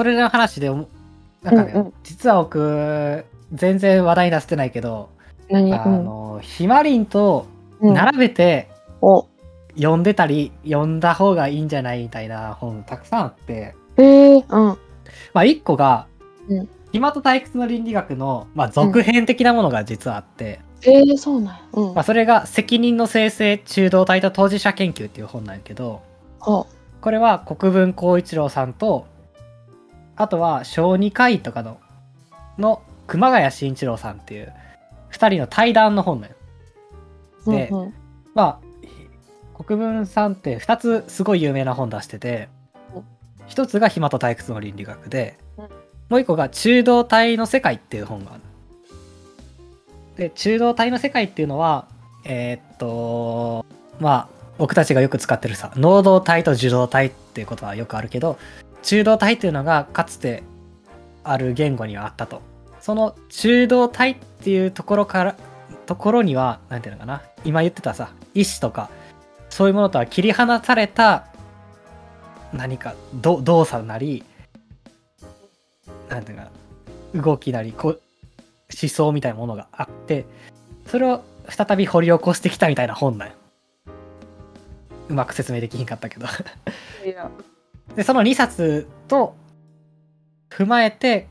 それの話でなんかね、うんうん。実は僕全然話題に出してないけど、何？あのひまりんとうん、並べてお。読んでたり、読んだ方がいいんじゃないみたいな本たくさんあって、えー、うん。まあ一個が、うん。暇と退屈の倫理学の、まあ、続編的なものが実はあって、えー、そうなんや。うん。まあ、それが責任の生成中道体と当事者研究っていう本なんやけど、ほこれは国分光一郎さんと、あとは小児科医とかの、の熊谷慎一郎さんっていう二人の対談の本なんよ。う。でうんうんまあ、国分さんって2つすごい有名な本出しててうん、1つが暇と退屈の倫理学でうん、もう1個が中道体の世界っていう本がある。で、中道体の世界っていうのは、えーっと、まあ、僕たちがよく使ってるさ、能動体と受動体っていうことはよくあるけど、中道体っていうのがかつてある言語にはあったと。その中道体っていうところから、ところには、なんていうのかな、今言ってたさ、意志とか、そういうものとは切り離された何か動作なり、なんていうかな、動きなり、こ、思想みたいなものがあって、それを再び掘り起こしてきたみたいな本なんよ。うまく説明できひんかったけど。いやで、その2冊と踏まえて、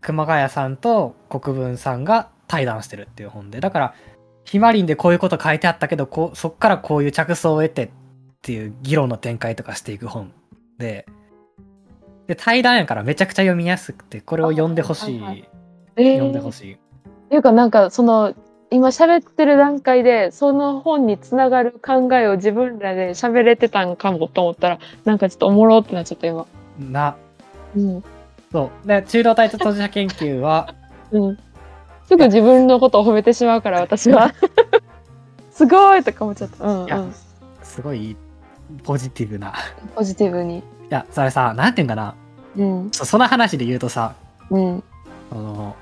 熊谷さんと国分さんが対談してるっていう本で、だから、ひまりんでこういうこと書いてあったけど、こうそっからこういう着想を得てっていう議論の展開とかしていく本で、で、対談やからめちゃくちゃ読みやすくて、これを読んでほしい。はい読んでほしい。っていうかなんかその今喋ってる段階でその本につながる考えを自分らで喋れてたんかもと思ったらなんかちょっとおもろってなっちゃった今。な、うんそう。で、中道体と当事者研究は、うん、すぐ自分のことを褒めてしまうから私は。すごいとか思っちゃった。うんういやん、すごいポジティブな。いポジティブに。や、それさ、なんていうんかな。うんそその話で言うとさ、うんその、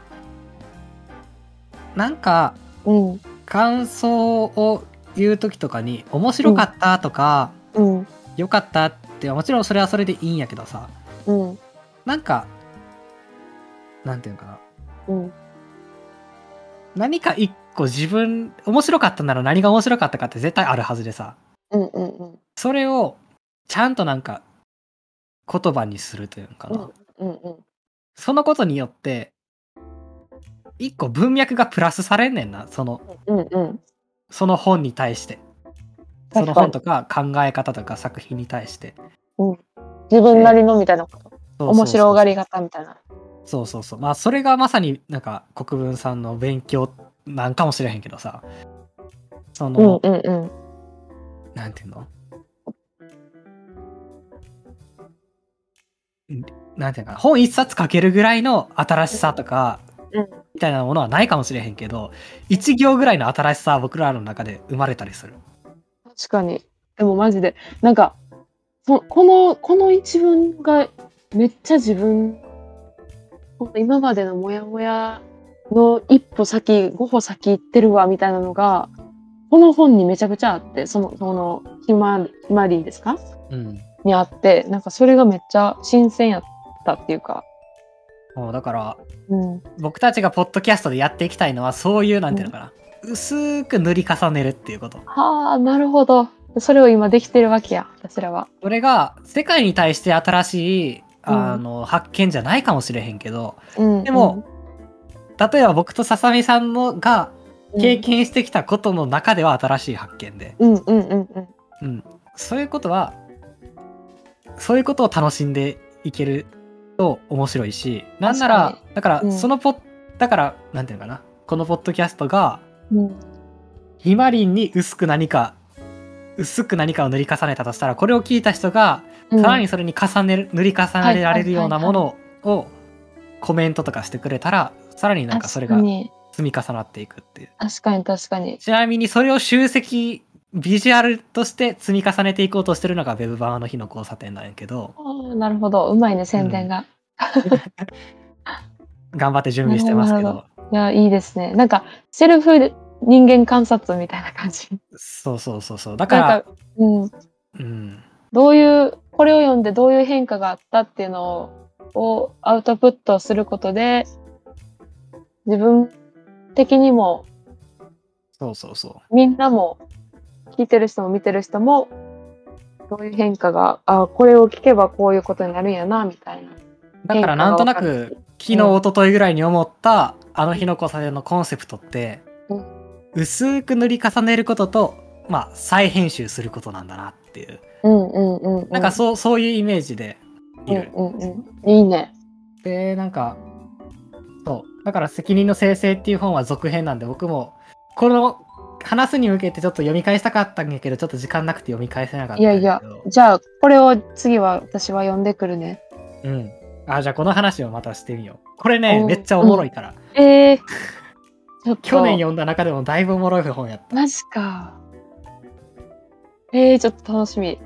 なんか、うん。感想を言う時とかに、面白かったとか、うん。良かったって、もちろんそれはそれでいいんやけどさ、うん。なんか、なんていうのかな。うん。何か一個自分、面白かったなら何が面白かったかって絶対あるはずでさ、うんうんうん。それをちゃんとなんか言葉にするというのかな。うんうん。そのことによって、一個文脈がプラスされんねんな。その、うんうんその本に対して。その本とか考え方とか作品に対して。自分なりのみたいなことそうそうそう面白がり方みたいな。そうそうそう。まあ、それがまさになんか国分さんの勉強なんかもしれへんけどさ。そうんの、うんうんなんていうの？んなんていうのかな？本一冊書けるぐらいの新しさとか、うんみたいなものはないかもしれへんけど、一行ぐらいの新しさは僕らの中で生まれたりする。確かに。でもマジで、なんか、そこの、この一文がめっちゃ自分、今までのモヤモヤの一歩先、五歩先行ってるわ、みたいなのが、この本にめちゃくちゃあって、その、その、ひま、ひまりですか？うん。にあって、なんかそれがめっちゃ新鮮やったっていうか、もうだから、うん。僕たちがポッドキャストでやっていきたいのは、そういう、なんていうのかな。薄く塗り重ねるっていうこと。はあ、なるほど。それを今できてるわけや、私らは。それが、世界に対して新しい、うんあの、発見じゃないかもしれへんけど、うん。でも、例えば僕とささみさんのがうん、経験してきたことの中では新しい発見で、うんうんうんうん。うん、そういうことはそういうことを楽しんでいけると面白いしなんなら確だからうん。そのポッ、だからなんていうのかな。このポッドキャストがうん。ひまりんに薄く何か薄く何かを塗り重ねたとしたらこれを聞いた人がうん。さらにそれに重ねる塗り重ねられるようなもはいのをコメントとかしてくれたらさらになんかそれが積み重なっていくっていう。確かに確かに。ちなみにそれを集積ビジュアルとして積み重ねていこうとしてるのが Web 版の日の交差点なんやけどああ、なるほど。うまいね、宣伝が。頑張って準備してますけどいや、いいですね。なんか、セルフ人間観察みたいな感じ。そうそうそうそうだからうん。うんどういう、これを読んでどういう変化があったっていうのををアウトプットすることで、自分的にも、そうそうそみんなも、聞いてる人も見てる人も、どういう変化が、あ、これを聞けばこういうことになるんやな、みたいな。う。だからなんとなく、昨日、一昨日ぐらいに思った、あの日の交差点のコンセプトって、うん薄く塗り重ねることと、まあ、再編集することなんだなっていう。うんうんうん、うん。なんかそう、そういうイメージでいる。うんうんうん。いいね。で、なんか、そう。だから、責任の生成っていう本は続編なんで、僕も、この、話すに向けてちょっと読み返したかったんやけど、ちょっと時間なくて読み返せなかった。いやいやじゃあ、これを次は私は読んでくるね。うん。あ、じゃあこの話をまたしてみよう。これね、うんめっちゃおもろいから。ええ ちょっと。去年読んだ中でもだいぶおもろい本やった。マジか。ええちょっと楽しみ。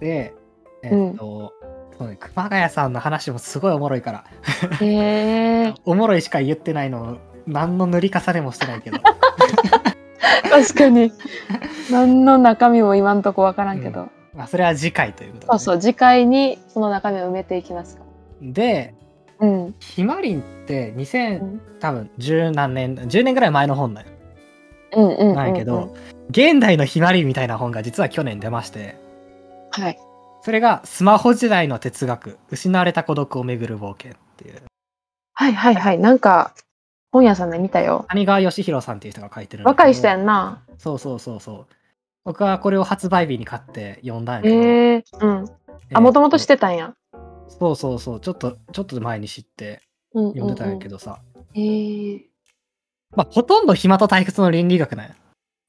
で、えっと、そうね、熊谷さんの話もすごいおもろいから。ええ おもろいしか言ってないの、何の塗り重ねもしてないけど。確かに。何の中身も今んとこわからんけど。まあ、それは次回ということで、そうそう、次回にその中身を埋めていきますか。で、うん。ひまりんってう2000、ん多分十何年、10年ぐらい前の本なんようんうんうん、うん。なんやけど、現代のひまりんみたいな本が実は去年出まして、はい。それがスマホ時代の哲学、失われた孤独をめぐる冒険っていう、はいはいはい。なんか、本屋さんで見たよ。谷川義弘さんっていう人が書いてるんだけど若い人やんな。そうそうそうそう。僕はこれを発売日に買って読んだんやけど。ええうん。あ、もともとしてたんや。そうそうそう。ちょっと、ちょっと前に知って読んでたんやけどさ。ええまあ、ほとんど暇と退屈の倫理学なんや。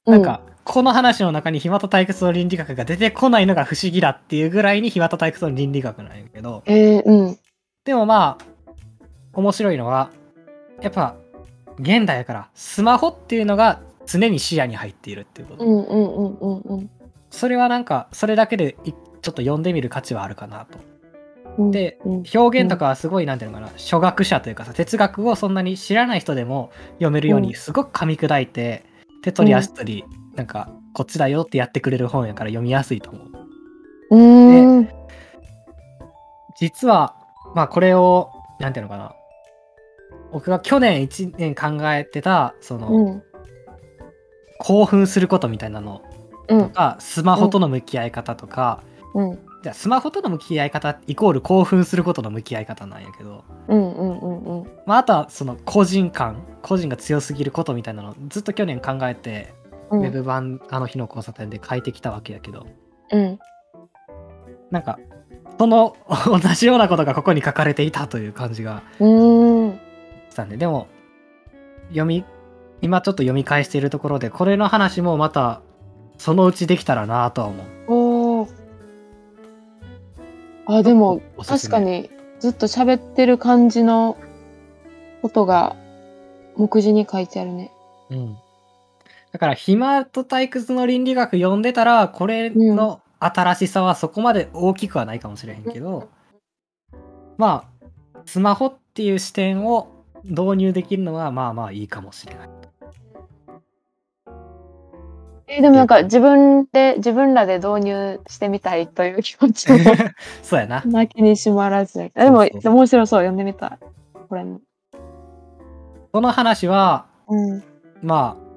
なんか、この話の中に暇と退屈の倫理学が出てこないのが不思議だっていうぐらいに暇と退屈の倫理学なんやけど、ええうん。でもまあ、面白いのは、やっぱ、現代やから、スマホっていうのが常に視野に入っているっていうこと。うんうんうんうんうんそれはなんか、それだけでいちょっと読んでみる価値はあるかなと。うん。でうん、表現とかはすごい、なんていうのかな、初学者というかさ、哲学をそんなに知らない人でも読めるように、うんすごく噛み砕いて、手取り足取り、なんか、こっちだよってやってくれる本やから読みやすいと思う。うーん。実は、まあこれを、なんていうのかな、僕が去年1年考えてた、その、うん。興奮することみたいなのうん。とか、スマホとの向き合い方とか、うん。じゃあスマホとの向き合い方イコール興奮することの向き合い方なんやけど、うんうんうんうん。まあ、あとはその個人感個人が強すぎることみたいなのをずっと去年考えて、うんウェブ版あの日の交差点で書いてきたわけやけどうん。なんかその 同じようなことがここに書かれていたという感じがうーん。したんででも読み今ちょっと読み返しているところでこれの話もまたそのうちできたらなとは思う。おー。あ、でも、確かに、ずっと喋ってる感じのことが、目次に書いてあるね。うん。だから暇と退屈の倫理学読んでたらこれの新しさはそこまで大きくはないかもしれへんけど、まあスマホっていう視点を導入できるのはまあまあいいかもしれない。えーでもなんか自分で、自分らで導入してみたいという気持ちも、そうやな。なきにしもあらずでも、面白そう、読んでみたい。これも。この話はうん。まあ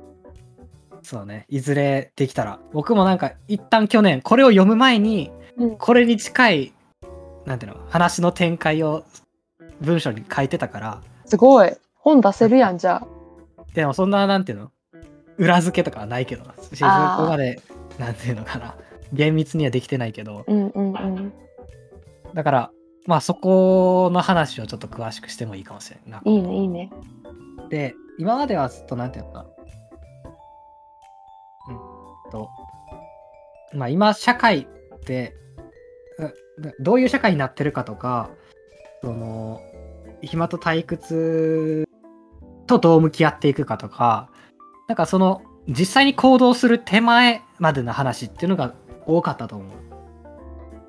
そうねいずれできたら僕もなんか一旦去年これを読む前にうん。これに近いなんていうの話の展開を文章に書いてたからすごい。本出せるやん、じゃあ。でもそんななんていうの？裏付けとかはないけどしそこまでなんていうのかな厳密にはできてないけどうんうんうん。だからまあそこの話をちょっと詳しくしてもいいかもしれんないいいね、いいね。で今まではずっとなんていうのかなうんとまあ今社会ってうどういう社会になってるかとかその暇と退屈とどう向き合っていくかとかなんかその実際に行動する手前までの話っていうのが多かったと思う。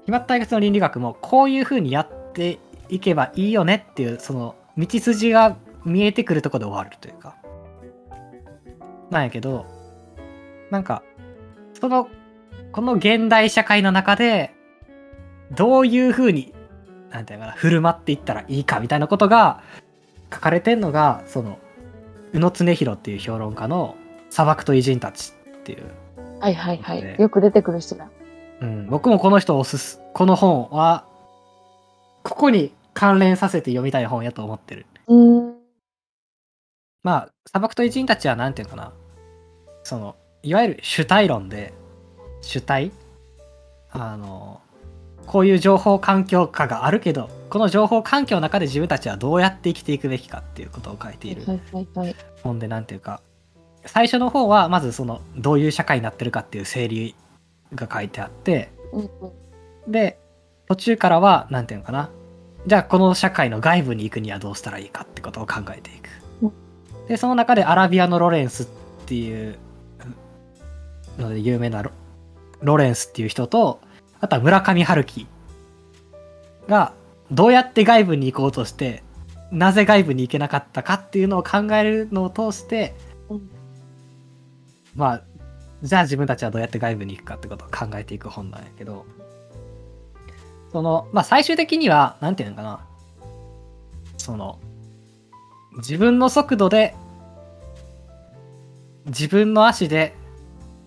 暇と退屈の倫理学もこういう風にやっていけばいいよねっていうその道筋が見えてくるとこで終わるというかなんやけどなんかそのこの現代社会の中でどういう風になんていうのかな振る舞っていったらいいかみたいなことが書かれてんのがその宇野恒弘っていう評論家の「砂漠と偉人たち」っていう、はいはいはい。ねよく出てくる人だ。うん、僕もこの人をおすすこの本はここに関連させて読みたい本やと思ってるうーん。まあ砂漠と偉人たちはなんていうのかなそのいわゆる主体論で主体？あのこういう情報環境下があるけどこの情報環境の中で自分たちはどうやって生きていくべきかっていうことを書いている。本でなんていうか最初の方はまずそのどういう社会になってるかっていう整理が書いてあって。で途中からはなんていうのかなじゃあこの社会の外部に行くにはどうしたらいいかってことを考えていくうんでその中でアラビアのロレンスっていうので有名なロロレンスっていう人とあとは村上春樹がどうやって外部に行こうとしてなぜ外部に行けなかったかっていうのを考えるのを通してまあじゃあ自分たちはどうやって外部に行くかってことを考えていく本なんやけどそのまあ最終的にはなんていうのかなその自分の速度で自分の足で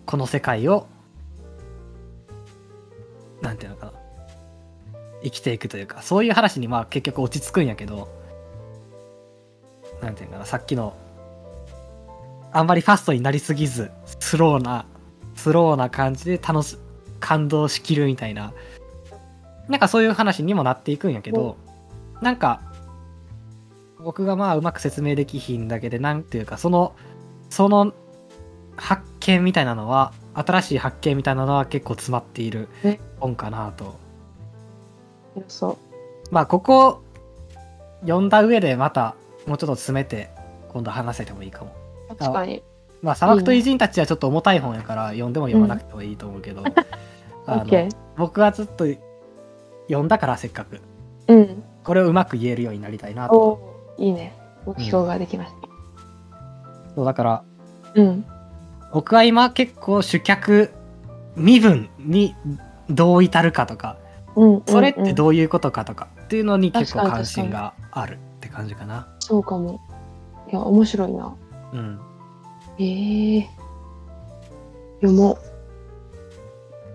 この世界を生きていくというかそういう話にまあ結局落ち着くんやけどなんていうのかなさっきのあんまりファストになりすぎずスローなスローな感じで楽し感動しきるみたいななんかそういう話にもなっていくんやけどなんか僕がまあうまく説明できひんだけでなんていうかそのその発見みたいなのは新しい発見みたいなのは結構詰まっているえ。本かなとそう。まあここ読んだ上でまたもうちょっと詰めて今度話せてもいいかも確かに。まあ砂漠と偉人たちはちょっと重たい本やから読んでも読まなくてもいいと思うけど、あの。僕はずっと読んだからせっかくうん。これをうまく言えるようになりたいなといいね。目標ができました。そうだからうん。僕は今結構主客身分にどう至るかとかうん。それってうんうんどういうことかとかっていうのに結構関心があるって感じかなそうかも。いや、面白いな。うんええ読も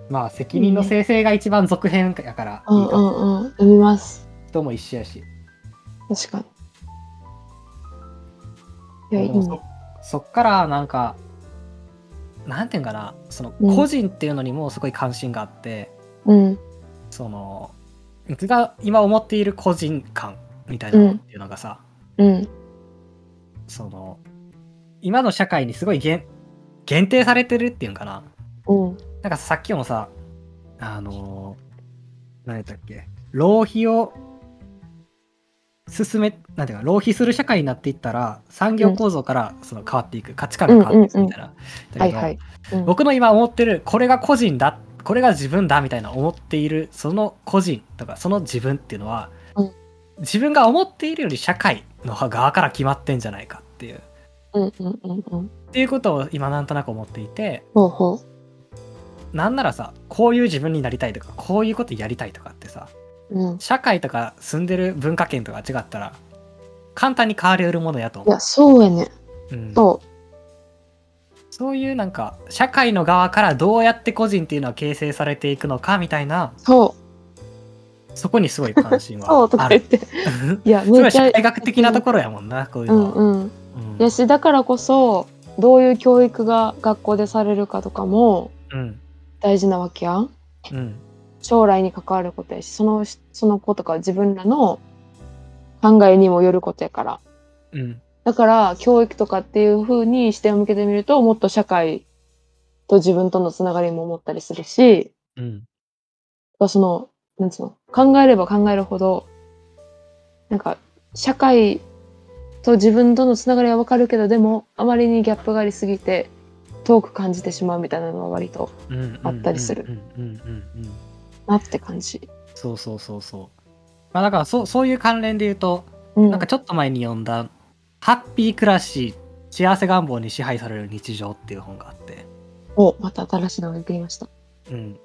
まあ責任の生成が一番続編やからう。うんいいかもうんうん。読みます。人も一緒やし確かに。いや、いいね。そっからなんかなんていうんかなそのうん個人っていうのにもすごい関心があって、うん。その僕が今思っている個人感みたいなのっていうのがさ、うん。その今の社会にすごい限限定されてるっていうんかな。うん。なんかさっきもさあの何やったっけ浪費を進めなんていうか浪費する社会になっていったら産業構造からその変わっていく、価値観が変わっていくみたいな、僕の今思ってるこれが個人だこれが自分だみたいな思っているその個人とかその自分っていうのは、うん自分が思っているより社会の側から決まってんじゃないかっていううんうんうんうん。っていうことを今なんとなく思っていてほうほなんならさこういう自分になりたいとかこういうことやりたいとかってさう。うん。社会とか住んでる文化圏とか違ったら簡単に変わりうるものやと思いや、そうやね。う、うんそそういうなんか社会の側からどうやって個人っていうのは形成されていくのかみたいなう。そう。そこにすごい関心そうとはあるか言って。いや、めっちゃ。社会学的なところやもんな、こういううのは。んうん。うんやし、だからこそ、どういう教育が学校でされるかとかもうん大事なわけやん。うん将来に関わることやし、その、その子とか自分らの考えにもよることやから。うんだから、教育とかっていう風に視点を向けてみると、もっと社会と自分とのつながりも思ったりするし、うんその、なんつうの、考えれば考えるほど、なんか、社会と自分とのつながりはわかるけど、でも、あまりにギャップがありすぎて、遠く感じてしまうみたいなのは割と、うんあったりするうんうんうんうんうんなって感じ。そうそうそうそう。まあだからそうそういう関連で言うと、うん。なんかちょっと前に読んだ「ハッピー暮らし幸せ願望に支配される日常」っていう本があって、お、また新しいのが出てきました。うん、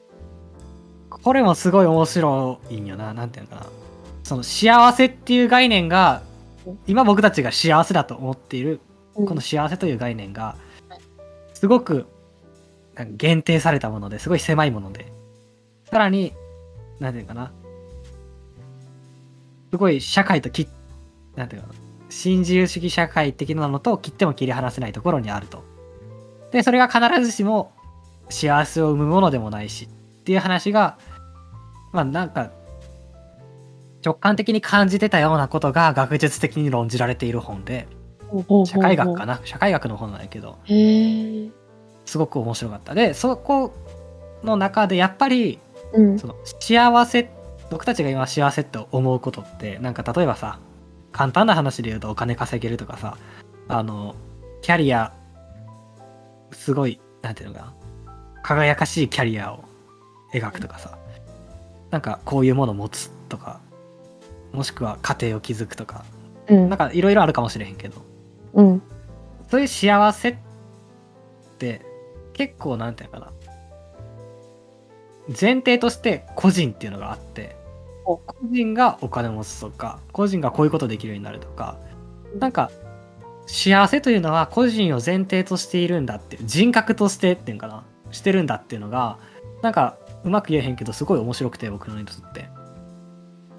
これもすごい面白いんよな。なんていうのかな。その幸せっていう概念が今僕たちが幸せだと思っているうん。この幸せという概念がすごく限定されたものですごい狭いものでさらになんていうかな。すごい社会ときなんていうかな新自由主義社会的なのと切っても切り離せないところにあるとでそれが必ずしも幸せを生むものでもないしっていう話がまあなんか直感的に感じてたようなことが学術的に論じられている本で社会学かな？社会学の本なんだけど。すごく面白かったでそこの中でやっぱりうん。その幸せ僕たちが今幸せって思うことってなんか例えばさ簡単な話で言うとお金稼げるとかさあのキャリアすごいなんていうのかな。輝かしいキャリアを描くとかさ。なんかこういうものを持つとかもしくは家庭を築くとか。うん。なんかいろいろあるかもしれへんけど。うん。そういう幸せって結構なんていうのかな。前提として個人っていうのがあって。お個人がお金を持つとか個人がこういうことできるようになるとかなんか幸せというのは個人を前提としているんだって人格としてっていうのかなしてるんだっていうのがなんかうまく言えへんけどすごい面白くて僕のにとって。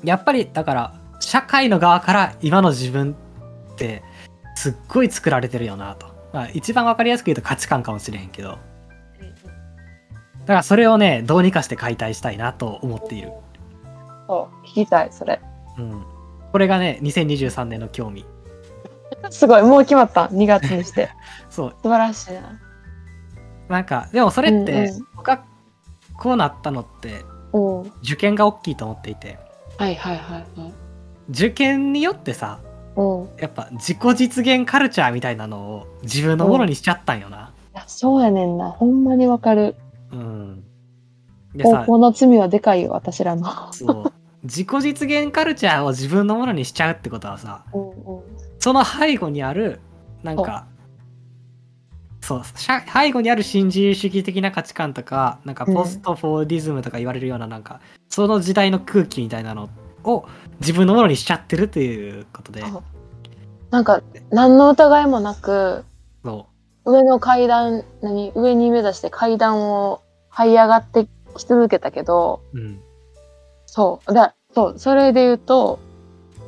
やっぱりだから社会の側から今の自分ってすっごい作られてるよなと、まあ、一番わかりやすく言うと価値観かもしれへんけど。だからそれをねどうにかして解体したいなと思っている、そう、聞きたい、それ。うん、これがね2023年の興味すごい、もう決まった。2月にして。そう素晴らしいな。なんかでもそれって、うんうんこうなったのって受験が大きいと思っていてはいはいはいはい。受験によってさやっぱ自己実現カルチャーみたいなのを自分のものにしちゃったんよなや、そうやねんな。ほんまにわかる。うんで高さ校の罪はでかいよ、私らの。そう。自己実現カルチャーを自分のものにしちゃうってことはさうんうん。その背後にあるなんかそう背後にある新自由主義的な価値観とかなんかうん。ポストフォーディズムとか言われるようななんか、その時代の空気みたいなのを自分のものにしちゃってるっていうことで。あなんか、何の疑いもなく、そ上の階段、何上に目指して階段を這い上がってき続けたけど、ううん。そう。だそう、それで言うと、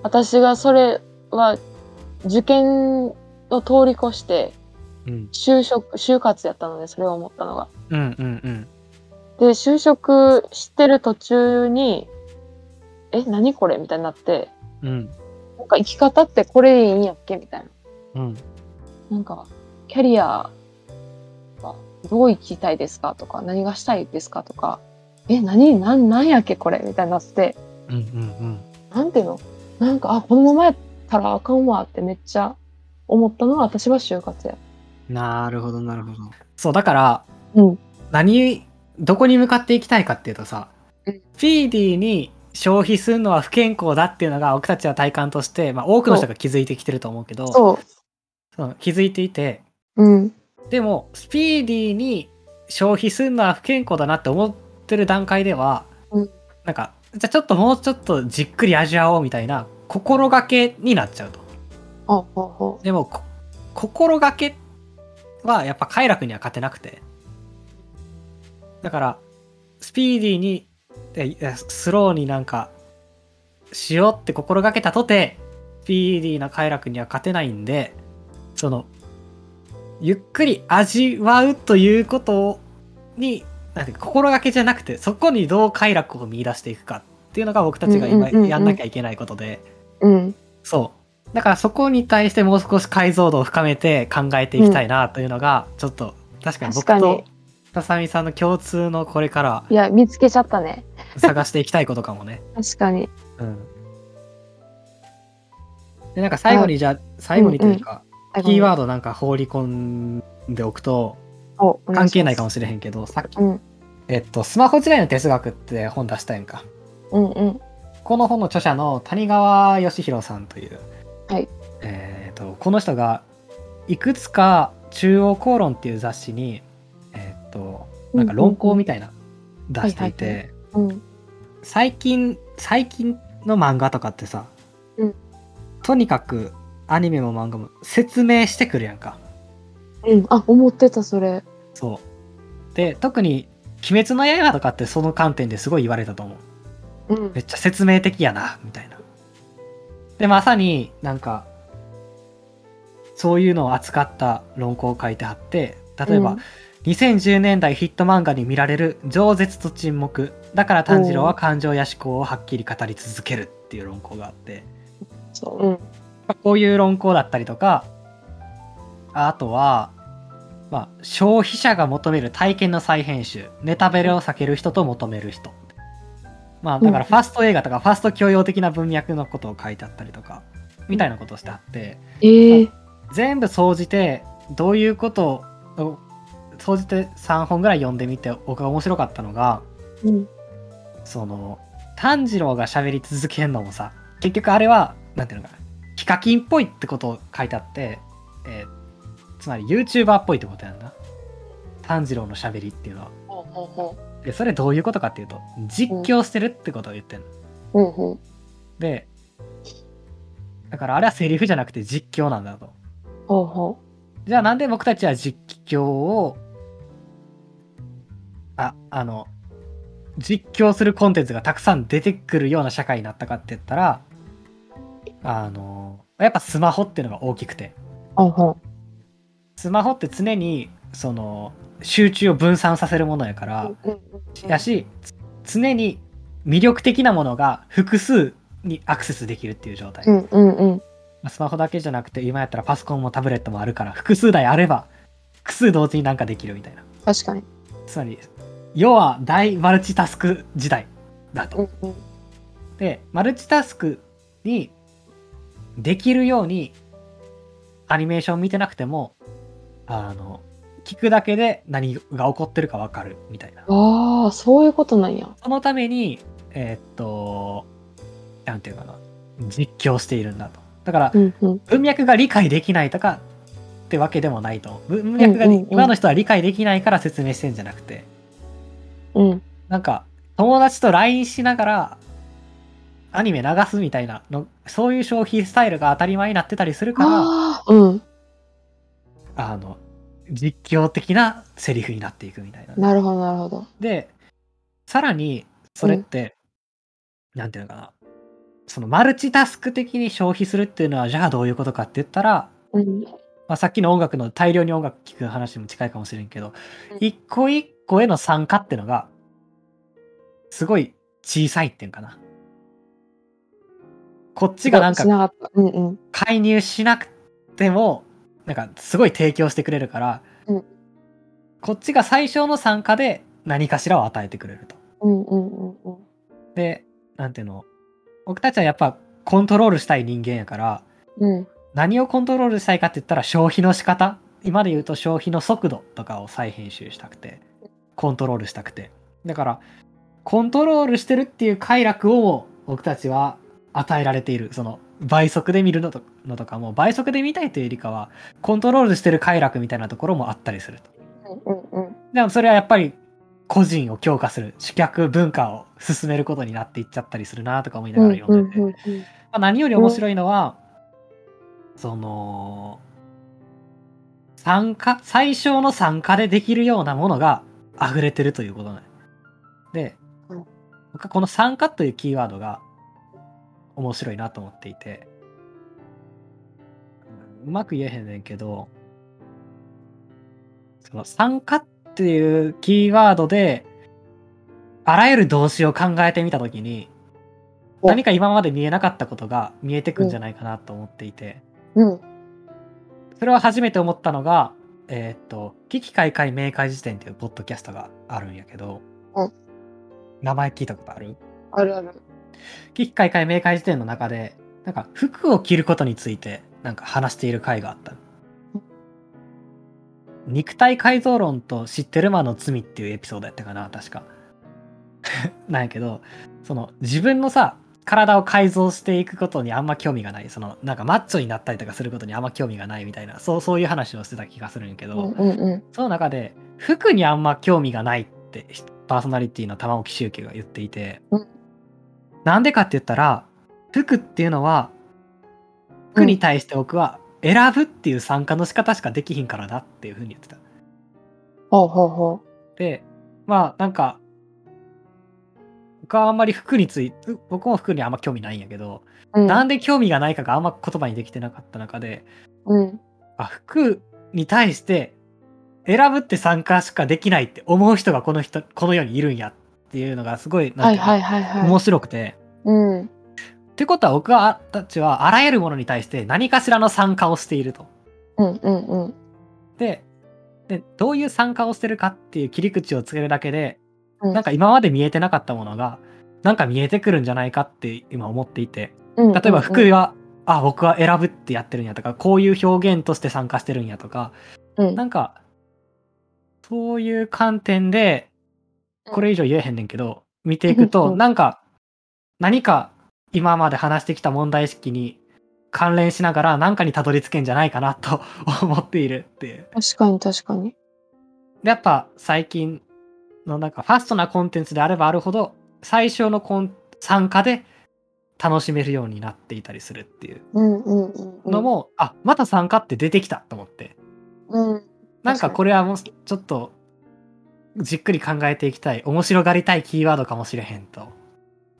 私がそれは受験を通り越して、うん。就職、就活やったので、それを思ったのが。うんうんうん。で、就職してる途中に、え、何これ？みたいになって、うん。なんか生き方ってこれでいいんやっけ？みたいな。うん。なんか、キャリアはどう生きたいですか？とか、何がしたいですか？とか、え、何、なん、なんやっけこれ？みたいになって、うんうんなんていうの？なんか、あ、このままやったらあかんわってめっちゃ思ったのは私は就活や。なるほどなるほどそうだからうん。何どこに向かっていきたいかっていうとさ、うんーディーに消費するのは不健康だっていうのが僕たちは体感として、まあ、多くの人が気づいてきてると思うけどそそう気づいていてう。うん。でもスピーディーに消費するのは不健康だなって思ってる段階では、うん。なんかじゃあちょっともうちょっとじっくり味わおうみたいな心がけになっちゃうと。ほうほうほでもこ心がけはやっぱ快楽には勝てなくて。だからスピーディーにスローになんかしようって心がけたとてスピーディーな快楽には勝てないんでそのゆっくり味わうということになん心がけじゃなくてそこにどう快楽を見出していくかっていうのが僕たちが今うんうんうんうんやんなきゃいけないことで、う。うん。そう。だからそこに対してもう少し解像度を深めて考えていきたいなというのが、ちょっと確かに僕とにささみさんの共通のこれからいや、見つけちゃったね。探していきたいことかもね。確かに。うん。で、なんか最後にじゃあ、最後にというか、キーワードなんか放り込んでおくと、ド関係ないかもししれへんけど、さっき、うん。えっと、スマホ時代の哲学って本出したやんか。うんうん。この本の著者の谷川義弘さんという、はい。えっとこの人がいくつか中央公論っていう雑誌に、えっとなんか論考みたいな出していてうん。最近最近の漫画とかってさ、うん。とにかくアニメも漫画も説明してくるやんかうん。あ、思ってた、それ。そうで特に「鬼滅の刃」とかってその観点ですごい言われたと思ううん。めっちゃ説明的やなみたいなでまさになんかそういうのを扱った論考を書いてあって例えば、うん2010年代ヒット漫画に見られる饒舌と沈黙だから炭治郎は感情や思考をはっきり語り続けるっていう論考があってそう。うん。まあこういう論考だったりとかあとは、まあ、消費者が求める体験の再編集ネタバレを避ける人と求める人。まあだからうん。ファスト映画とかファスト教養的な文脈のことを書いてあったりとかみたいなことをしてあってええ全部総じてどういうことを総じて3本ぐらい読んでみて僕が面白かったのがうん。その炭治郎が喋り続けるのもさ結局あれはなんていうのかなヒカキンっぽいってことを書いてあって、えーつまり YouTuber っぽいってことやんな。炭治郎の喋りっていうのは。ほうほうほでそれどういうことかっていうと実況してるってことを言ってんの。でだからあれはセリフじゃなくて実況なんだと。ほうほじゃあなんで僕たちは実況をああの実況するコンテンツがたくさん出てくるような社会になったかって言ったらあのやっぱスマホっていうのが大きくてスマホって常にその集中を分散させるものやから、やしつ常に魅力的なものが複数にアクセスできるっていう状態、スマホだけじゃなくて今やったらパソコンもタブレットもあるから複数台あれば複数同時になんかできるみたいな確かに。つまり要は大マルチタスク時代だと。うんうん。でマルチタスクにできるようにアニメーション見てなくてもあの聞くだけで何が起こってるか分かるみたいな。ああ、そういうことなんや。そのためにえーっとなんていうかな実況しているんだと。だからうんうん。文脈が理解できないとかってわけでもないと。文脈が今の人は理解できないから説明してんじゃなくてうん。なんか友達と LINE しながらアニメ流すみたいなのそういう消費スタイルが当たり前になってたりするからあああ、うん。の実況的なセリフになっていくみたいな。なるほど、なるほど。でさらにそれって、なんていうのかなそのマルチタスク的に消費するっていうのはじゃあどういうことかって言ったら、うん。まあ、さっきの音楽の大量に音楽聴く話にも近いかもしれんけどうん一個一個への参加っていうのがすごい小さいっていうんかな。こっちがなんか。うんうん。介入しなくてもなんかすごい提供してくれるから、うんこっちが最小の参加で何かしらを与えてくれると。うんうんうんうん。でなんていうの僕たちはやっぱコントロールしたい人間やからうん。何をコントロールしたいかって言ったら消費の仕方今で言うと消費の速度とかを再編集したくてコントロールしたくてだからコントロールしてるっていう快楽を僕たちは与えられているその倍速で見るのとのとかも倍速で見たいというよりかはコントロールしてる快楽みたいなところもあったりすると。うんうんうん。でもそれはやっぱり個人を強化する主客文化を進めることになっていっちゃったりするなとか思いながら読んでて、うんうんうんまあ、何より面白いのは、その参加最小の参加でできるようなものが溢れてるということなんでうん。僕はこの参加というキーワードが面白いなと思っていて。うまく言えへんねんけどその参加っていうキーワードであらゆる動詞を考えてみたときにお。何か今まで見えなかったことが見えてくんじゃないかなと思っていて、うん。それは初めて思ったのが、えーっと、危機開会明快辞典っていうポッドキャストがあるんやけど、うん。名前聞いたことある？あるある。危機開会明快辞典の中で、なんか服を着ることについてなんか話している回があった。肉体改造論と知ってる魔の罪っていうエピソードやったかな、確か。なんやけど、その自分のさ、体を改造していくことにあんま興味がない。そのなんかマッチョになったりとかすることにあんま興味がないみたいな、そうそういう話をしてた気がするんやけど、うんうんうん。その中で服にあんま興味がないってパーソナリティの玉置周慶が言っていて、うんなんでかって言ったら服っていうのは服に対して僕は選ぶっていう参加の仕方しかできひんからだっていうふうに言ってた。ほうほうほでまあなんか僕はあんまり服について僕も服にあんま興味ないんやけど、う。うん。なんで興味がないかがあんま言葉にできてなかった中でうん。あ服に対して選ぶって参加しかできないって思う人がこの人この世にいるんやっていうのがすごいなん。面白くて。うん。ってことは僕はたちはあらゆるものに対して何かしらの参加をしていると。うんうんうん。ででどういう参加をしてるかっていう切り口をつけるだけで、うんなんか今まで見えてなかったものがなんか見えてくるんじゃないかって今思っていてうん。例えば服は、あ僕は選ぶってやってるんやとかこういう表現として参加してるんやとかうん。なんかそういう観点でこれ以上言えへんねんけど見ていくうとんなんか何か今まで話してきた問題意識に関連しながら何かにたどり着けんじゃないかなと 思っているっていう。確かに確かに。でやっぱ最近のなんかファストなコンテンツであればあるほど最初のコン参加で楽しめるようになっていたりするっていううんうんうんうん。のも、あまた参加って出てきたと思ってうん。なんかこれはもうちょっとじっくり考えていきたい面白がりたいキーワードかもしれへんと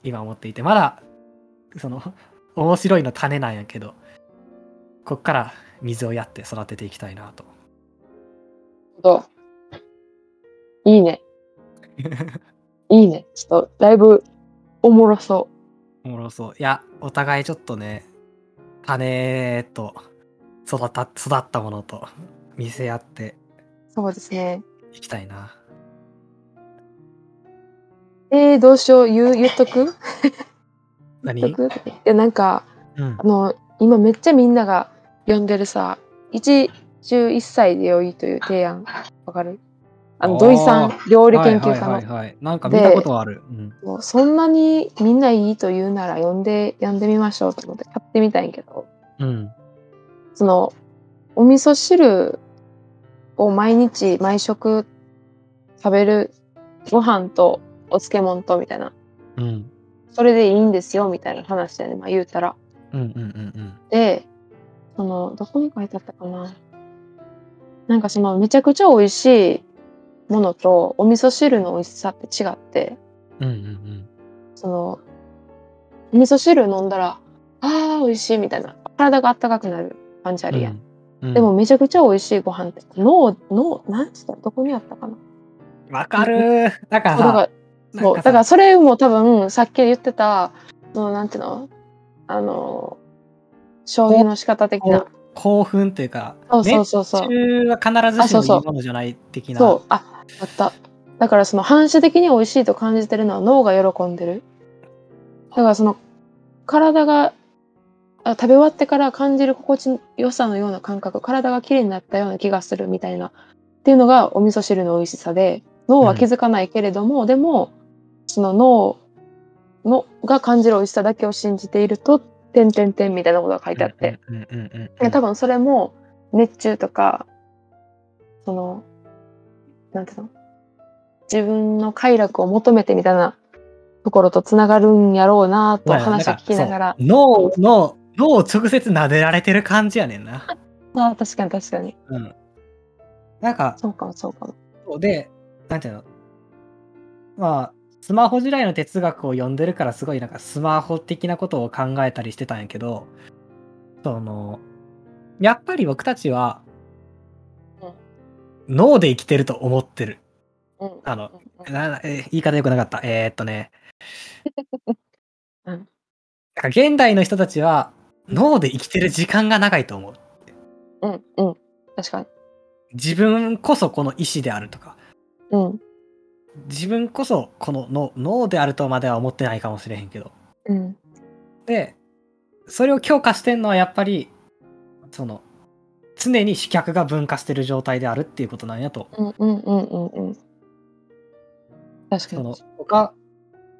今思っていてまだその 面白いの種なんやけどこっから水をやって育てていきたいなと。と。いいね。いいね。ちょっと、だいぶ、おもろそおもろそう。いや、お互いちょっとね、種と育った、育ったものと見せ合ってう。そうですね。いきたいな。えー、どうしよう。言う、言っとく？何？言っとく？いや、なんか、うんあ。の、今めっちゃみんなが読んでるさ、一中一歳で良いという提案。わかる？あの、土井さん、料理研究家のはいはい。はいはい。なんか見たことある。うん。もうそんなにみんないいと言うなら読んで、読んでみましょうと思って買ってみたいんやけど、うん。その、お味噌汁を毎日毎食食べるご飯とお漬物とみたいな、うん。それでいいんですよみたいな話でね、まあ言うたら。うんうんうんで、その、どこに書いてあったかな。なんかその、めちゃくちゃ美味しいものとお味噌汁の美味しさって違って、うん。うんうんその、お味噌汁飲んだら、ああ、美味しいみたいな、体があったかくなる感じあうん。るやん。うんでも、めちゃくちゃ美味しいご飯って、脳、脳、なんつった？どこにあったかな？わかるー。だからそうだからさ、それも多分、さっき言ってた、その、なんていうの？あの、消費の仕方的な。興奮っていうか、そうそうそうそう。中は必ずしもいいものじゃない的な。そう、あ、あった。だからその反射的に美味しいと感じてるのは脳が喜んでる。だからその体があ食べ終わってから感じる心地よさのような感覚、体が綺麗になったような気がするみたいなっていうのがお味噌汁の美味しさで、脳は気づかないけれども、でもその脳のが感じる美味しさだけを信じていると、てんてんてんみたいなことが書いてあって、多分それも熱中とかそのなんていうの自分の快楽を求めてみたいなところとつながるんやろうなとまあ話を聞きながら。脳の脳を直接撫でられてる感じやねんな。ああ確かに確かに。うん。なんか、そうかもそうかも。で、なんていうの。まあ、スマホ時代の哲学を読んでるからすごいなんかスマホ的なことを考えたりしてたんやけど、その、やっぱり僕たちは、脳で生きてると思ってる。うん。あのえー言い方良くなかった。えー、っとね。うん。なんか現代の人たちは脳で生きてる時間が長いと思う。うん。うん。確かに。自分こそこの意志であるとか、うん自分こそこの脳脳であるとまでは思ってないかもしれへんけど。うんで、それを強化してんのはやっぱり、その、常に視脚が分化してる状態であるっていうことなんやと。うんうんうんうんうん確かにその、僕は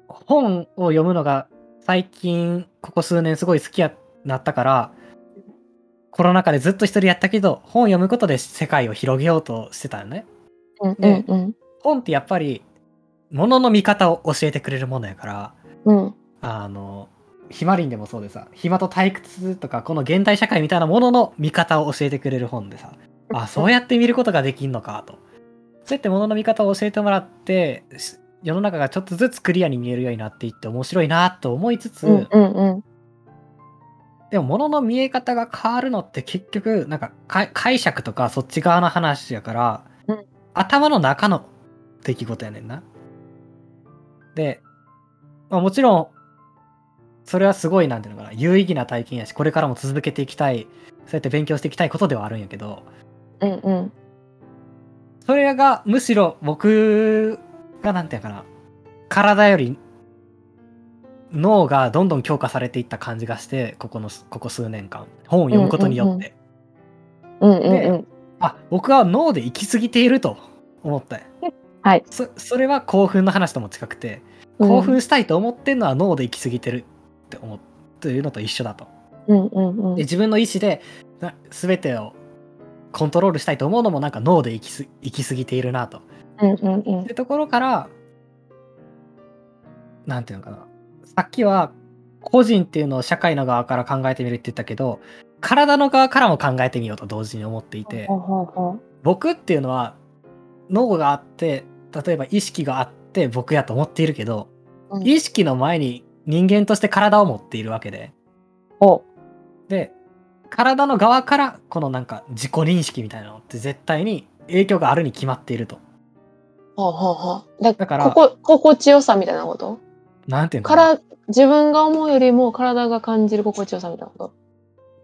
本を読むのが最近、ここ数年すごい好きやなったから、コロナ禍でずっと一人やったけど、本を読むことで世界を広げようとしてたよね。うんうんうん本ってやっぱり、物の見方を教えてくれるものやから、うん。あの、ひまりんでもそうでさ暇と退屈とかこの現代社会みたいなものの見方を教えてくれる本でさあそうやって見ることができんのかと。そうやってものの見方を教えてもらってし世の中がちょっとずつクリアに見えるようになっていって面白いなと思いつつ、うんうんうん。でも物の見え方が変わるのって結局なんかか解釈とかそっち側の話やから、うん。頭の中の出来事やねんな。で、まあ、もちろんそれはすごいなんていうのかな有意義な体験やしこれからも続けていきたいそうやって勉強していきたいことではあるんやけどうんうん。それがむしろ僕がなんていうのかな体より脳がどんどん強化されていった感じがしてここのここ数年間本を読むことによって、うんうんうん。あ僕は脳で行き過ぎていると思ったはい。そそれは興奮の話とも近くて興奮したいと思ってんのは脳で行き過ぎてるって思うというのと一緒だと。うんうんうん。で自分の意思でな全てをコントロールしたいと思うのもなんか脳で行きす行き過ぎているなと。うんうんうん。ってところからなんていうのかな。さっきは個人っていうのを社会の側から考えてみるって言ったけど体の側からも考えてみようと同時に思っていて僕っていうのは脳があって例えば意識があって僕やと思っているけどううん。意識の前に人間として体を持っているわけで。ほで体の側からこのなんか自己認識みたいなのって絶対に影響があるに決まっていると。うほうほうほう。だだからここ、心地よさみたいなこと？なんていうの？かかな自分が思うよりも体が感じる心地よさみたいなこ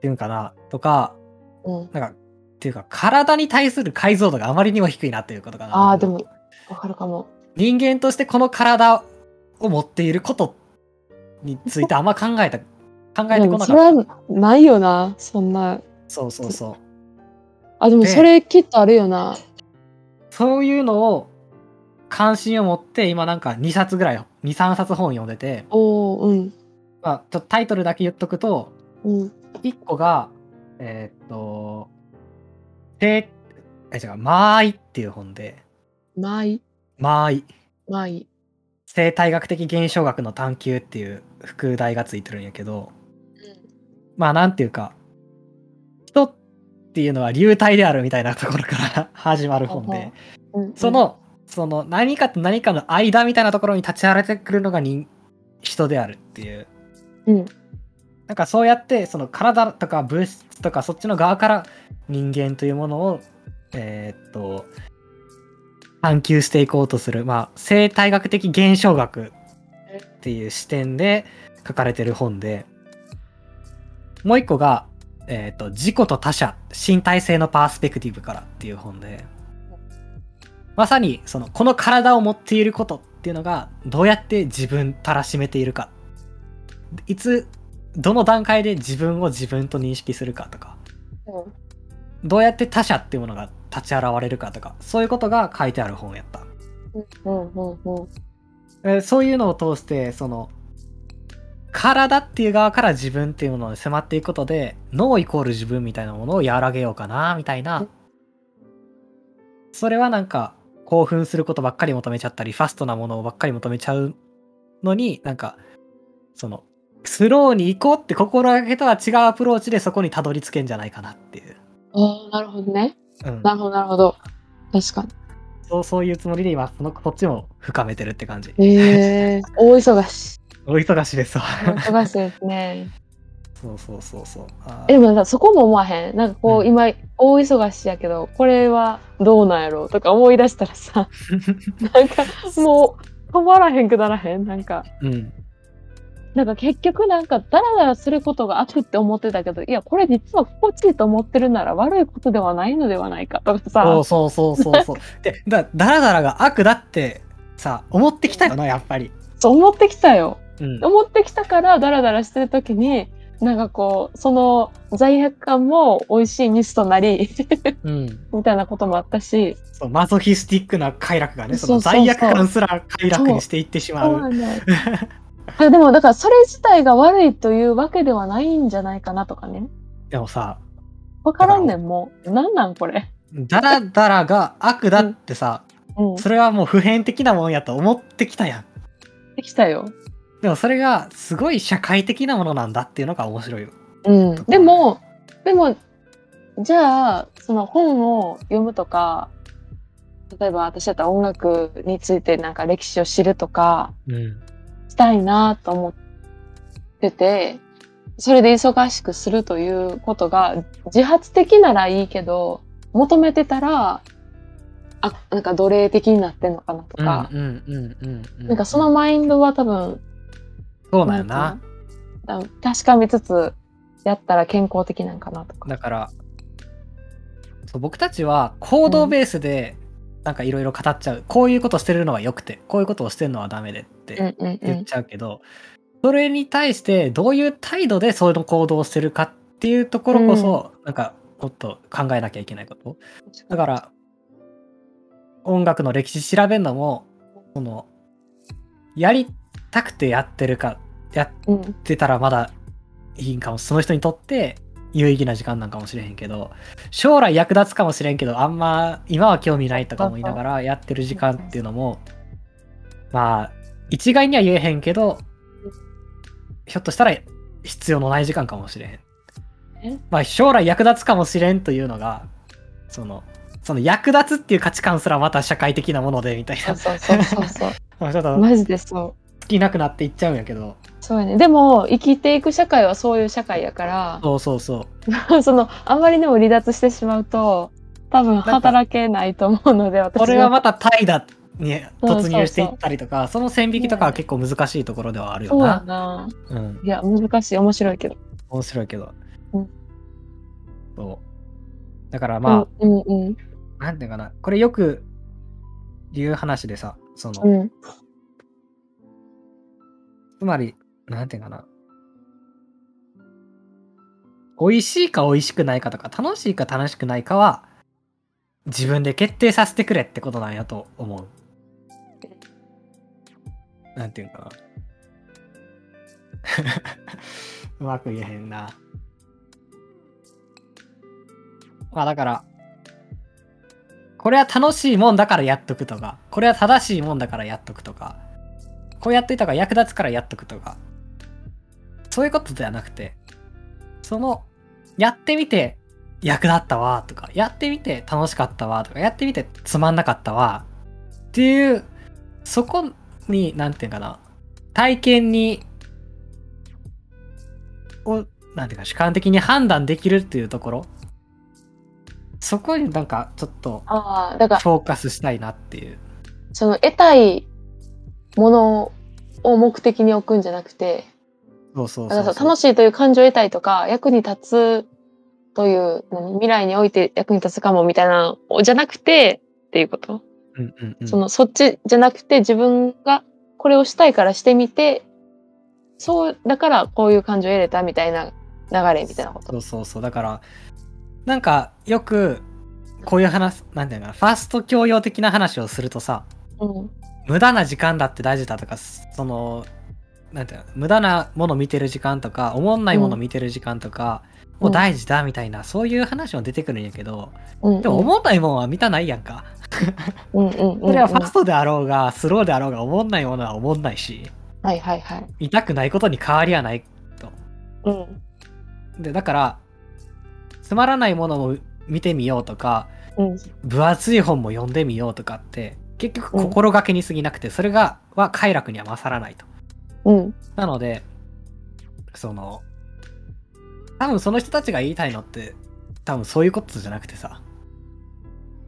ていうのかな？とかとうん。なんかっていうか体に対する解像度があまりにも低いなっていうことかな。ああ、でも、わかるかも。人間としてこの体を持っていることについてあんま考えた 考えてこなかったそれはないよな、そんな。そうそうそうあ、でもでそれきっとあるよな。そういうのを関心を持って今なんか2冊ぐらい23冊本読んでて、おおうん。まあ、ちょっとタイトルだけ言っとくとうん。1個がえーっと「てえ違う「間合い」っていう本でまあいい。「間合い」まあいい。生態学的現象学の探求っていう副題がついてるんやけどまあなんていうか人っていうのは流体であるみたいなところから 始まる本でうん。うんそ、のその何かと何かの間みたいなところに立ち現れてくるのが人人であるっていううん。なんかそうやってその体とか物質とかそっちの側から人間というものをえーっと探求していこうとするまあ生態学的現象学っていう視点で書かれてる本でもう一個が、えーと自己と他者身体性のパースペクティブからっていう本でまさにそのこの体を持っていることっていうのがどうやって自分たらしめているか。いつどの段階で自分を自分と認識するかとか。どうやって他者っていうものが立ち現れるかとかそういうことが書いてある本やった。うんうんうん。えーそういうのを通してその体っていう側から自分っていうものに迫っていくことで脳イコール自分みたいなものを和らげようかなみたいな。それはなんか興奮することばっかり求めちゃったりファストなものばっかり求めちゃうのになんかそのスローに行こうって心がけとは違うアプローチでそこにたどり着けんじゃないかなっていう、ああ、なるほどね。うん、なるほど、なるほど。確かそうそういうつもりで今そのこっちも深めてるって感じ。に。え え大忙し。お忙しいですわ。大忙しですね。そうそうそうそう。えでもさそこも思わへん？なんかこう、うん。今大忙しやけどこれはどうなんやろ？うとか思い出したらさ なんかもう止まらへんくならへん？なんか。うんなんか結局なんかダラダラすることが悪って思ってたけどいやこれ実は心地いいと思ってるなら悪いことではないのではないかとかさそうそうそうそうそう。で、だ、だらだらが悪だってさ、思ってきたよな、やっぱり。そう思ってきたようん。思ってきたからダラダラしてる時になんかこうその罪悪感も美味しいミスとなりうん。みたいなこともあったしそう、マゾヒスティックな快楽がね、そのそうそうそう罪悪感すら快楽にしていってしまう。そうなんだ よあでもだからそれ自体が悪いというわけではないんじゃないかなとかね。でもさ、わからんねんもう。なんなんこれ。だらだらが悪だってさ、うん。それはもう普遍的なもんやと思ってきたやん。できたよ。でもそれがすごい社会的なものなんだっていうのが面白いよ。うん、でもでもじゃあその本を読むとか例えば私だったら音楽についてなんか歴史を知るとかうん。したいなと思っててそれで忙しくするということが自発的ならいいけど求めてたらあなんか奴隷的になってんのかなとか、うんうんうんうんうん。なんかそのマインドは多分そうなんよな。だ確かめつつやったら健康的なんかなとか。だから、そう僕たちは行動ベースでなんかいろいろ語っちゃう、こういうことしてるのは良くて、こういうことをしてるのはダメでってうんうんうん。言っちゃうけど、それに対してどういう態度でその行動をしてるかっていうところこそ、なんかもっと考えなきゃいけないこと。だから、音楽の歴史調べるのも、その、やりたくてやってるか、やっうんてたらまだいいんかも、その人にとって有意義な時間なんかもしれへんけど、将来役立つかもしれんけど、あんま今は興味ないとか思いながらやってる時間っていうのも、まあ、一概には言えへんけど、ひょっとしたら必要のない時間かもしれへん。え？まあ、将来役立つかもしれんというのが、その、その役立つっていう価値観すらまた社会的なものでみたいな、そうそうそうそうそう。まあちょっとマジでそう。尽きなくなっていっちゃうんやけど、そうやね。でも、生きていく社会はそういう社会やから、そうそうそう。その、あまりにも離脱してしまうと、多分か働けないと思うので、私これはまた怠惰に突入していったりとか、その線引きとかは結構難しいところではあるよそうやな。な。うん。いや、難しい。面白いけど。面白いけど。うんそう。だからまあ、うんうんうん。なんていうかな、これよく言う話でさ、その、うん。つまり、なんていうかな。美味しいか美味しくないかとか、楽しいか楽しくないかは、自分で決定させてくれってことなんやと思う。なんていうかな。うまく言えへんな。まあだから、これは楽しいもんだからやっとくとか、これは正しいもんだからやっとくとか、こうやっていたから役立つからやっとくとか、そういうことではなくて、その、やってみて役立ったわとか、やってみて楽しかったわとか、やってみてつまんなかったわっていう、そこに、なんていうかな、体験に、を、なんていうか主観的に判断できるっていうところ、そこになんかちょっとフォーカスしたいなっていう。その、得たいものを目的に置くんじゃなくて、そうそうだそうそう。楽しいという感情を得たいとか、役に立つという、何未来において役に立つかもみたいなのじゃなくて、っていうこと、うんうんうん、その、そっちじゃなくて自分がこれをしたいからしてみて、そう、だからこういう感情を得れたみたいな流れみたいなこと？そうそうそう。だから、なんかよく、こういう話、なんていうのかな、ファースト教養的な話をするとさ、うん。無駄な時間だって大事だとか、その、なんていうの、無駄なもの見てる時間とか、おもんないもの見てる時間とか、うんもう大事だみたいな、そういう話も出てくるんやけど、うん。でも、おもんないもんは見たないやんか。うんうんうんうん。それはファストであろうが、スローであろうが、おもんないものはおもんないし、はいはいはい。見たくないことに変わりはないうん。で、だから、つまらないものを見てみようとか、うん。分厚い本も読んでみようとかって、結局心がけに過ぎなくて、それが、は快楽には勝らないと。うん。なので、その、多分その人たちが言いたいのって、多分そういうことじゃなくてさ、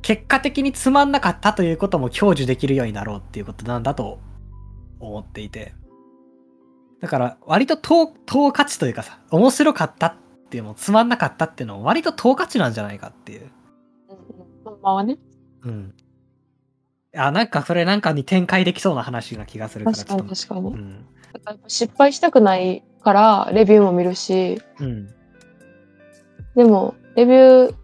結果的につまんなかったということも享受できるようになろうっていうことなんだと思っていて。だから、割と等、等価値というかさ、面白かったっていうのもつまんなかったっていうのも割と等価値なんじゃないかっていう。まはね。うん。あ、なんかそれなんかに展開できそうな話な気がするから確かにちょっ確かに。とうん。だから失敗したくないから、レビューも見るし、うん。でも、レビュー、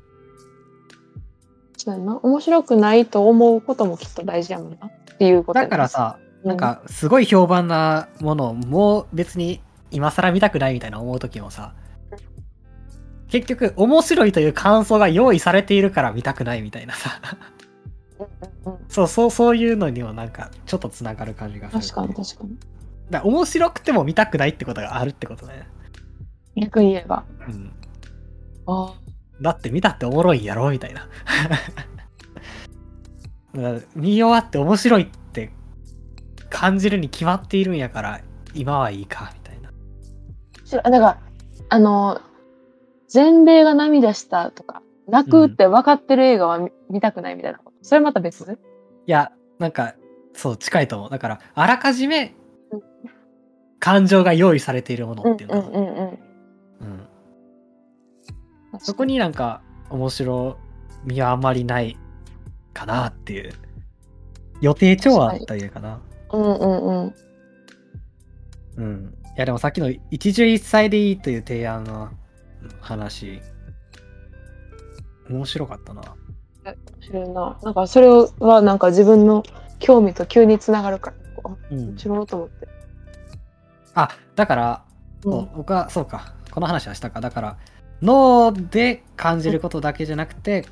そうやな。面白くないと思うこともきっと大事やもんな。っていうことやだから、さ、うなん、かすごい評判なものをもう別に今更見たくないみたいな思う時もさ結局面白いという感想が用意されているから見たくないみたいなさそうそうそういうのにもなんかちょっとつながる感じがする確かに確かに。だ面白くても見たくないってことがあるってことね。逆に言えば。うん。あだって見たっておもろいんやろみたいな。見終わって面白いって感じるに決まっているんやから、今はいいか、みたいな。あ。だから、あの、全米が涙したとか、泣くって分かってる映画は見,、見たくないみたいなこと。それまた別？いや、なんか、そう、近いと思う。だから、あらかじめうん、感情が用意されているものっていうのが、うんうんうんうん。うんそこになんか、面白みはあんまりないかなっていう。予定調はあったりかな。うんうんうん。うん。いや、でもさっきの一汁一菜でいいという提案の話、面白かったな。面白いな。なんかそれはなんか自分の興味と急につながるから、こううん面。白いと思って。あ、だから、うんそう僕はそうか。この話はしたか。だから、脳で感じることだけじゃなくて、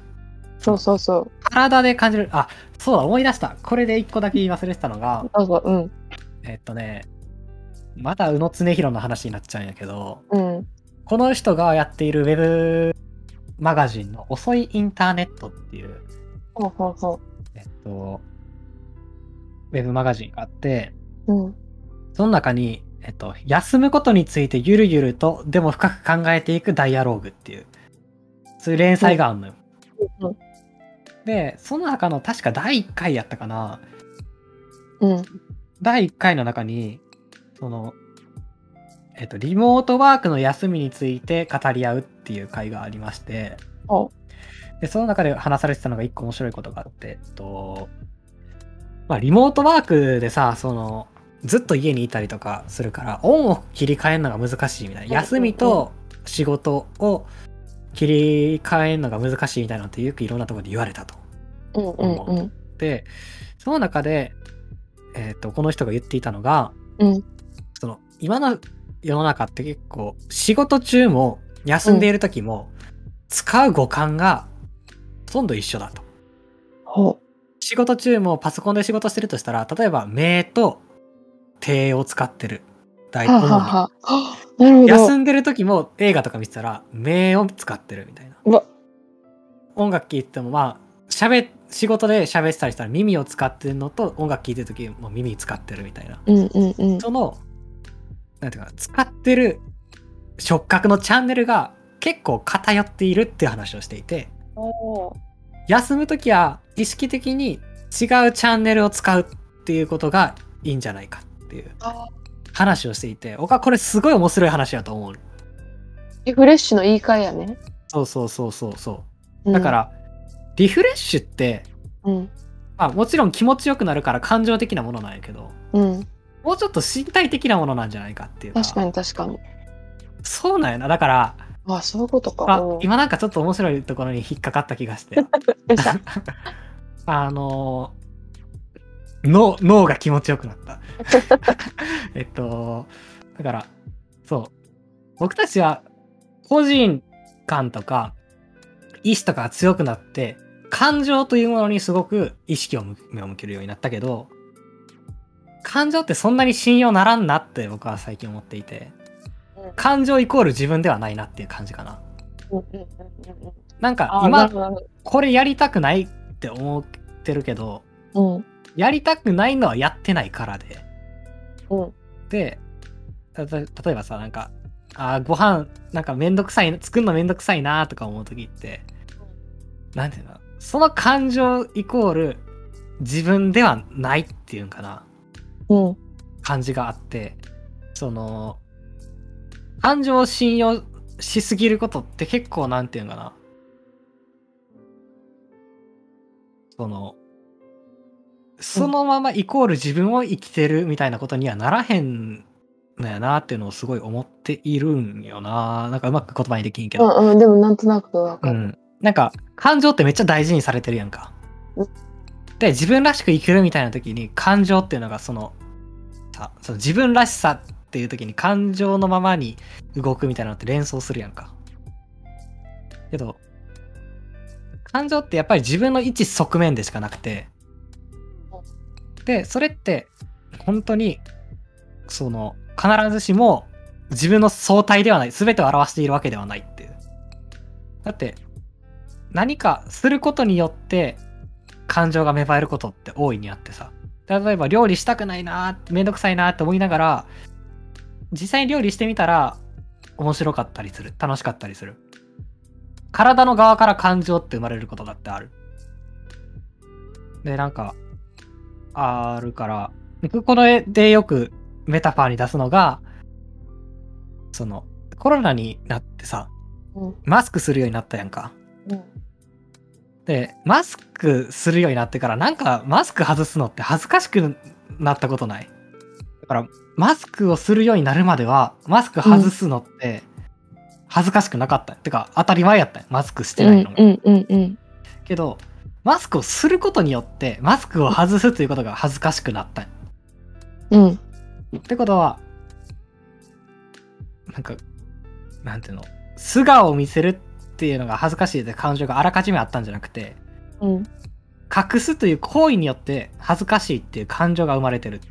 そうそうそう。体で感じる。あ、そうだ、思い出した。これで一個だけ言い忘れてたのが、どうん。えっとね、また宇野恒弘の話になっちゃうんやけど、うん。この人がやっているウェブマガジンの遅いインターネットっていう、ほうほうほえっと、ウェブマガジンがあって、う。うん。その中に、えっと、休むことについてゆるゆると、でも深く考えていくダイアローグっていう、そういう連載があるのよ。うんで、その中の確か第1回やったかな。うん。第1回の中に、その、えっと、リモートワークの休みについて語り合うっていう回がありまして、ほで、その中で話されてたのが一個面白いことがあって、えっと、まあ、リモートワークでさ、その、ずっと家にいたりとかするから、オンオフ切り替えるのが難しいみたいな。うん休みと仕事を切り替えるのが難しいみたいなのってよくいろんなところで言われたと。う。うんうんうん。で、その中で、えっと、この人が言っていたのが、うんその、今の世の中って結構、仕事中も休んでいる時も、使う五感がほとんど一緒だと。ほ仕事中もパソコンで仕事してるとしたら、例えば目と手を使ってる。大う。は。休んでる時も映画とか見てたら目を使ってるみたいな。音楽聴いてもまあ、喋、仕事で喋ってたりしたら耳を使ってるのと音楽聴いてる時も耳使ってるみたいな。うんうんうん。その、なんていうかな、使ってる触覚のチャンネルが結構偏っているっていう話をしていて、休む時は意識的に違うチャンネルを使うっていうことがいいんじゃないかっていうあ話をしていて僕はこれすごい面白い話だと思うリフレッシュの言い換えやね。そうそうそうそうそううんだか、ら、リフレッシュって、うん。まあ、もちろん気持ちよくなるから感情的なものなんやけどうん。もうちょっと身体的なものなんじゃないかっていうか確かに確かに。そうなんやなだからあ、そういうことか。今なんかちょっと面白いところに引っかかった気がして あの脳脳が気持ちよくなった。えっとだからそう。僕たちは個人感とか意志とかが強くなって感情というものにすごく意識を向目を向けるようになったけど感情ってそんなに信用ならんなって僕は最近思っていて。感情イコール自分ではないなっていう感じかな。うんうんうんうんうん。なんか今これやりたくないって思ってるけどほど。やりたくないのはやってないからでうん。うん。でたと例えばさなんかあーご飯なんかめんどくさい作るのめんどくさいなとか思う時ってなんていうの？その感情イコール自分ではないっていうんかなうん。感じがあってその感情を信用しすぎることって結構なんていうんかなそのそのままイコール自分を生きてるみたいなことにはならへんのやなっていうのをすごい思っているんよななんかうまく言葉にできんけど、うんうん。でもなんとなくわかる。うん、なんか感情ってめっちゃ大事にされてるやんかうん。で自分らしく生きるみたいな時に感情っていうのがそのさその自分らしさっていう時に感情のままに動くみたいなのって連想するやんか。けど感情ってやっぱり自分の一側面でしかなくてでそれって本当にその、必ずしも自分の相対ではない、全てを表しているわけではないっていう。だって、何かすることによって感情が芽生えることって大いにあってさ。例えば料理したくないな、めんどくさいなって思いながら、実際に料理してみたら面白かったりする。楽しかったりする。体の側から感情って生まれることだってある。で、なんか、あるから、僕この絵でよくメタファーに出すのが、その、コロナになってさ、うん。マスクするようになったやんか。うん。で、マスクするようになってから、なんかマスク外すのって恥ずかしくなったことない？だから、マスクをするようになるまでは、マスク外すのって恥ずかしくなかった。てか、当たり前やったんマスクしてないのが。うんうんうんけど、マスクをすることによって、マスクを外すということが恥ずかしくなったんうん。うん。ってことは、なんか、なんていうの、素顔を見せるっていうのが恥ずかしいって感情があらかじめあったんじゃなくて、うん。隠すという行為によって恥ずかしいっていう感情が生まれてる。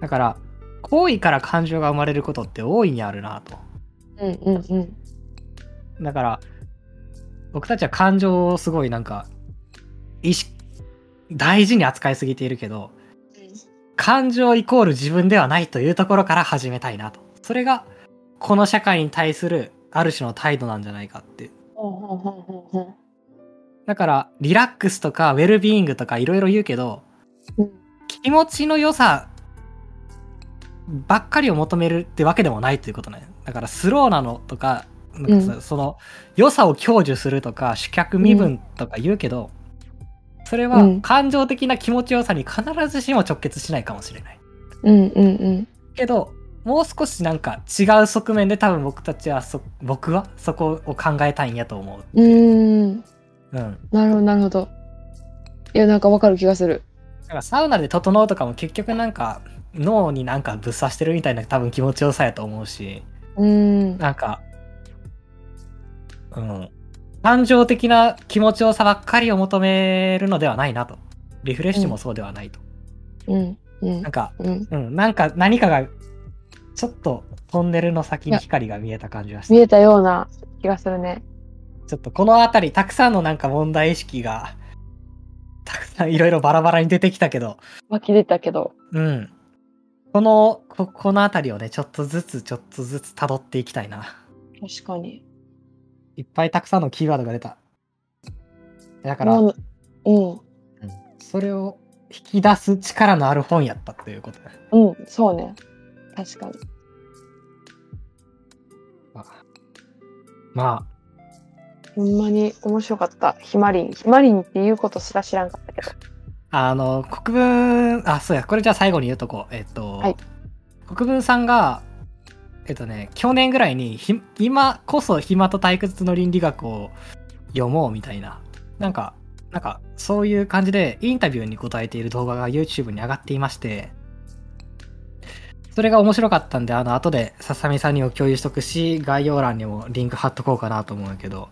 だから、行為から感情が生まれることって大いにあるなと。うんうんうん。だから、僕たちは感情をすごいなんか、意識、大事に扱いすぎているけど、感情イコール自分ではないというところから始めたいなと。それが、この社会に対するある種の態度なんじゃないかってだから、リラックスとかウェルビーイングとかいろいろ言うけど。気持ちの良さばっかりを求めるってわけでもないということね。だからスローなのとか、なんかさその良さを享受するとか主客身分とか言うけど、それはうん感情的な気持ちよさに必ずしも直結しないかもしれない。うんうんうん。けど、もう少しなんか違う側面で多分僕たちはそ、僕はそこを考えたいんやと思う。うーん。うん。なるほどなるほど。いや、なんかわかる気がする。だからサウナで整うとかも結局なんか脳になんかぶっ刺してるみたいな多分気持ちよさやと思うし、うーん。なんか、うん。感情的な気持ちよさばっかりを求めるのではないなと。リフレッシュもそうではないと。うん。うんなん。か、うん。うん、なんか何かが、ちょっとトンネルの先に光が見えた感じがして、見えたような気がするね。ちょっとこのあたり、たくさんのなんか問題意識が、たくさんいろいろバラバラに出てきたけど、湧き出たけど。うん。この、ここのあたりをね、ちょっとずつちょっとずつ辿っていきたいな。確かに。いっぱいたくさんのキーワードが出た。だから、もう、うん。それを引き出す力のある本やったっていうこと。うん、そうね。確かに。まあ、まほんまに面白かった。ひまりん。ひまりんっていうことすら知らんかったけど。あ、あの、国分、あ、そうや、これじゃあ最後に言うとこう。えっと、はい国分さんが、えっとね、去年ぐらいにひ、今こそ暇と退屈の倫理学を読もうみたいな、なんか、なんか、そういう感じでインタビューに答えている動画が YouTube に上がっていまして、それが面白かったんで、あの、後でささみさんにも共有しとくし、概要欄にもリンク貼っとこうかなと思うけど。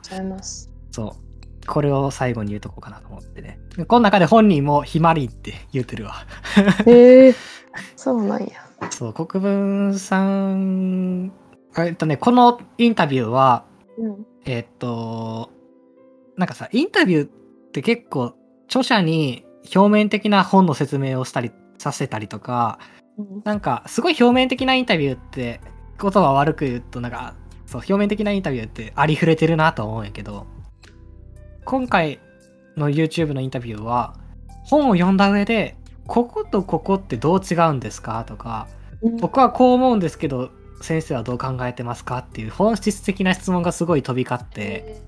そう。これを最後に言うとこうかなと思ってね。この中で本人もひまりって言うてるわ。へえそうなんや。そう、国分さん、えっとね、このインタビューは、うん。えっと、なんかさ、インタビューって結構、著者に表面的な本の説明をしたり、させたりとか、うんなんか、すごい表面的なインタビューって、言葉悪く言うと、なんか、そう、表面的なインタビューってありふれてるなと思うんやけど、今回の YouTube のインタビューは、本を読んだ上で、こことここってどう違うんですか？とか、僕はこう思うんですけど、先生はどう考えてますか？っていう本質的な質問がすごい飛び交って、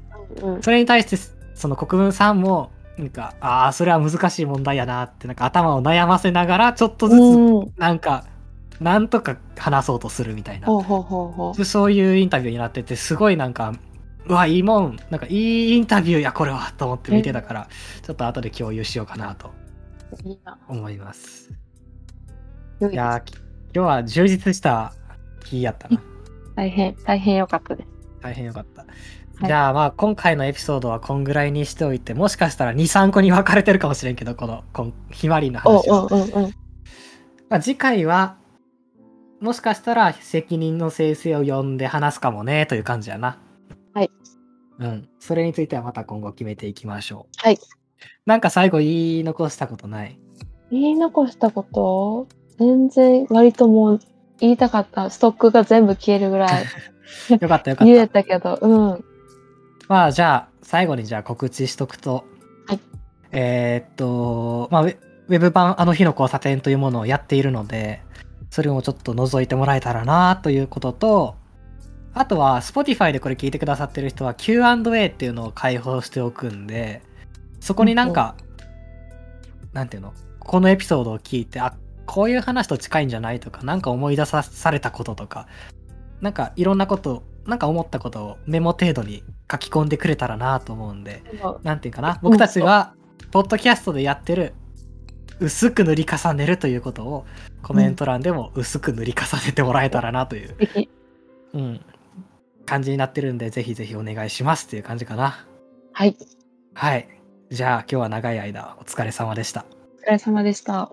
うん。それに対して、その国分さんも、なんか、ああ、それは難しい問題やなって、なんか頭を悩ませながら、ちょっとずつうん。なんか、なんとか話そうとするみたいな。そういうインタビューになってて、すごいなんか、うわ、いいもん、なんかいいインタビューや、これは、と思って見てたから、ちょっと後で共有しようかなと。思います。良いや今日は充実した日やったな。大変、大変良かったです。大変よかった。はいじゃあまあ今回のエピソードはこんぐらいにしておいて、もしかしたら2、3個に分かれてるかもしれんけど、このこんひまりんの話は。まあ、次回は、もしかしたら責任の先生を呼んで話すかもね、という感じやな。はい。うん。それについてはまた今後決めていきましょう。はい。なんか最後言い残したことない？言い残したこと？全然割ともう言いたかった。ストックが全部消えるぐらい よかったよかっ言えた。たけど、うん。まあじゃあ最後にじゃあ告知しとくと、はい。えーっと、まあウェウェブ版あの日の交差点というものをやっているので、それもちょっと覗いてもらえたらなということと、あとは Spotify でこれ聞いてくださってる人は Q&A っていうのを開放しておくんで、そこになんか、なんていうの？このエピソードを聞いて、あ、こういう話と近いんじゃないとか、なんか思い出さされたこととか、なんかいろんなこと、なんか思ったことをメモ程度に書き込んでくれたらなと思うんで、なんていうかな、僕たちが、ポッドキャストでやってる、薄く塗り重ねるということを、コメント欄でも薄く塗り重ねてもらえたらなという。うん、感じになってるんで、ぜひぜひお願いしますっていう感じかな。はい。はい。じゃあ今日は長い間お疲れ様でした。お疲れ様でした。